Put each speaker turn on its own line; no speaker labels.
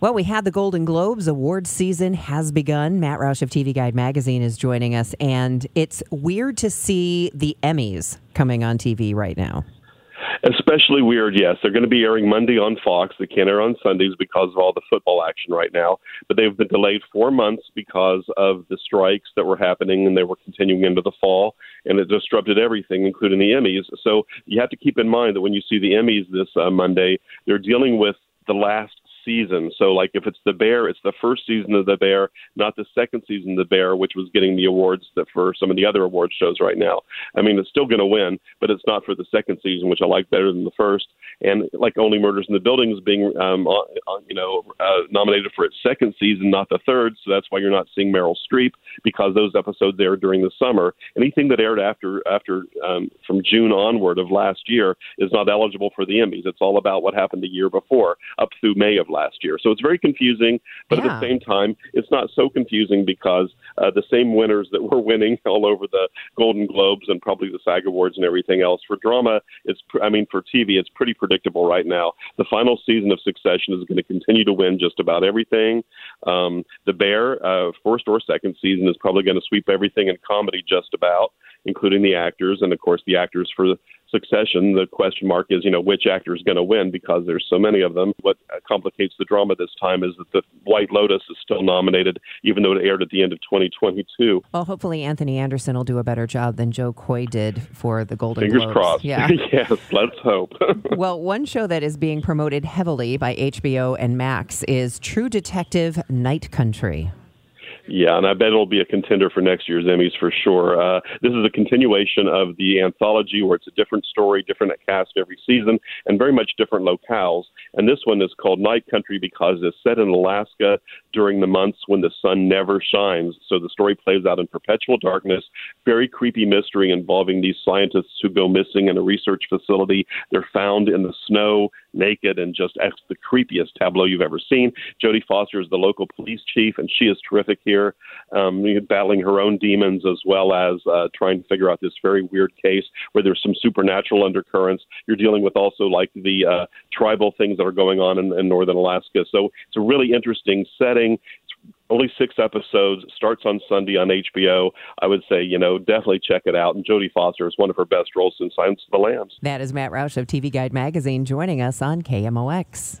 Well, we had the Golden Globes. Award season has begun. Matt Roush of TV Guide Magazine is joining us, and it's weird to see the Emmys coming on TV right now.
Especially weird, yes. They're going to be airing Monday on Fox. They can't air on Sundays because of all the football action right now. But they've been delayed four months because of the strikes that were happening and they were continuing into the fall. And it disrupted everything, including the Emmys. So you have to keep in mind that when you see the Emmys this uh, Monday, they're dealing with the last season. So, like, if it's the Bear, it's the first season of the Bear, not the second season of the Bear, which was getting the awards that for some of the other award shows right now. I mean, it's still going to win, but it's not for the second season, which I like better than the first. And like Only Murders in the Building is being, um, uh, you know, uh, nominated for its second season, not the third. So that's why you're not seeing Meryl Streep because those episodes aired during the summer. Anything that aired after after um, from June onward of last year is not eligible for the Emmys. It's all about what happened the year before, up through May of last year. So it's very confusing, but yeah. at the same time, it's not so confusing because uh, the same winners that were winning all over the Golden Globes and probably the SAG Awards and everything else for drama, it's pr- I mean for TV, it's pretty predictable right now. The final season of Succession is going to continue to win just about everything. Um, the Bear, uh, first or second season, is probably going to sweep everything in comedy just about, including the actors, and of course the actors for Succession, the question mark is, you know, which actor is going to win because there's so many of them. What complicates the drama this time is that the White Lotus is still nominated, even though it aired at the end of 2022.
Well, hopefully Anthony Anderson will do a better job than Jo Koy did for the Golden
Fingers
Globes.
crossed.
Yeah.
yes, let's hope.
well, one show that is being promoted heavily by HBO and Max is True Detective Night Country.
Yeah, and I bet it'll be a contender for next year's Emmys for sure. Uh, this is a continuation of the anthology where it's a different story, different cast every season, and very much different locales. And this one is called Night Country because it's set in Alaska during the months when the sun never shines. So the story plays out in perpetual darkness, very creepy mystery involving these scientists who go missing in a research facility. They're found in the snow, naked, and just the creepiest tableau you've ever seen. Jodie Foster is the local police chief, and she is terrific here, um, battling her own demons as well as uh, trying to figure out this very weird case where there's some supernatural undercurrents. You're dealing with also like the uh, tribal things that are going on in, in northern Alaska. So it's a really interesting setting. It's only six episodes. Starts on Sunday on HBO. I would say, you know, definitely check it out. And Jodie Foster is one of her best roles since Silence of the Lambs.
That is Matt Roush of TV Guide Magazine joining us on KMOX.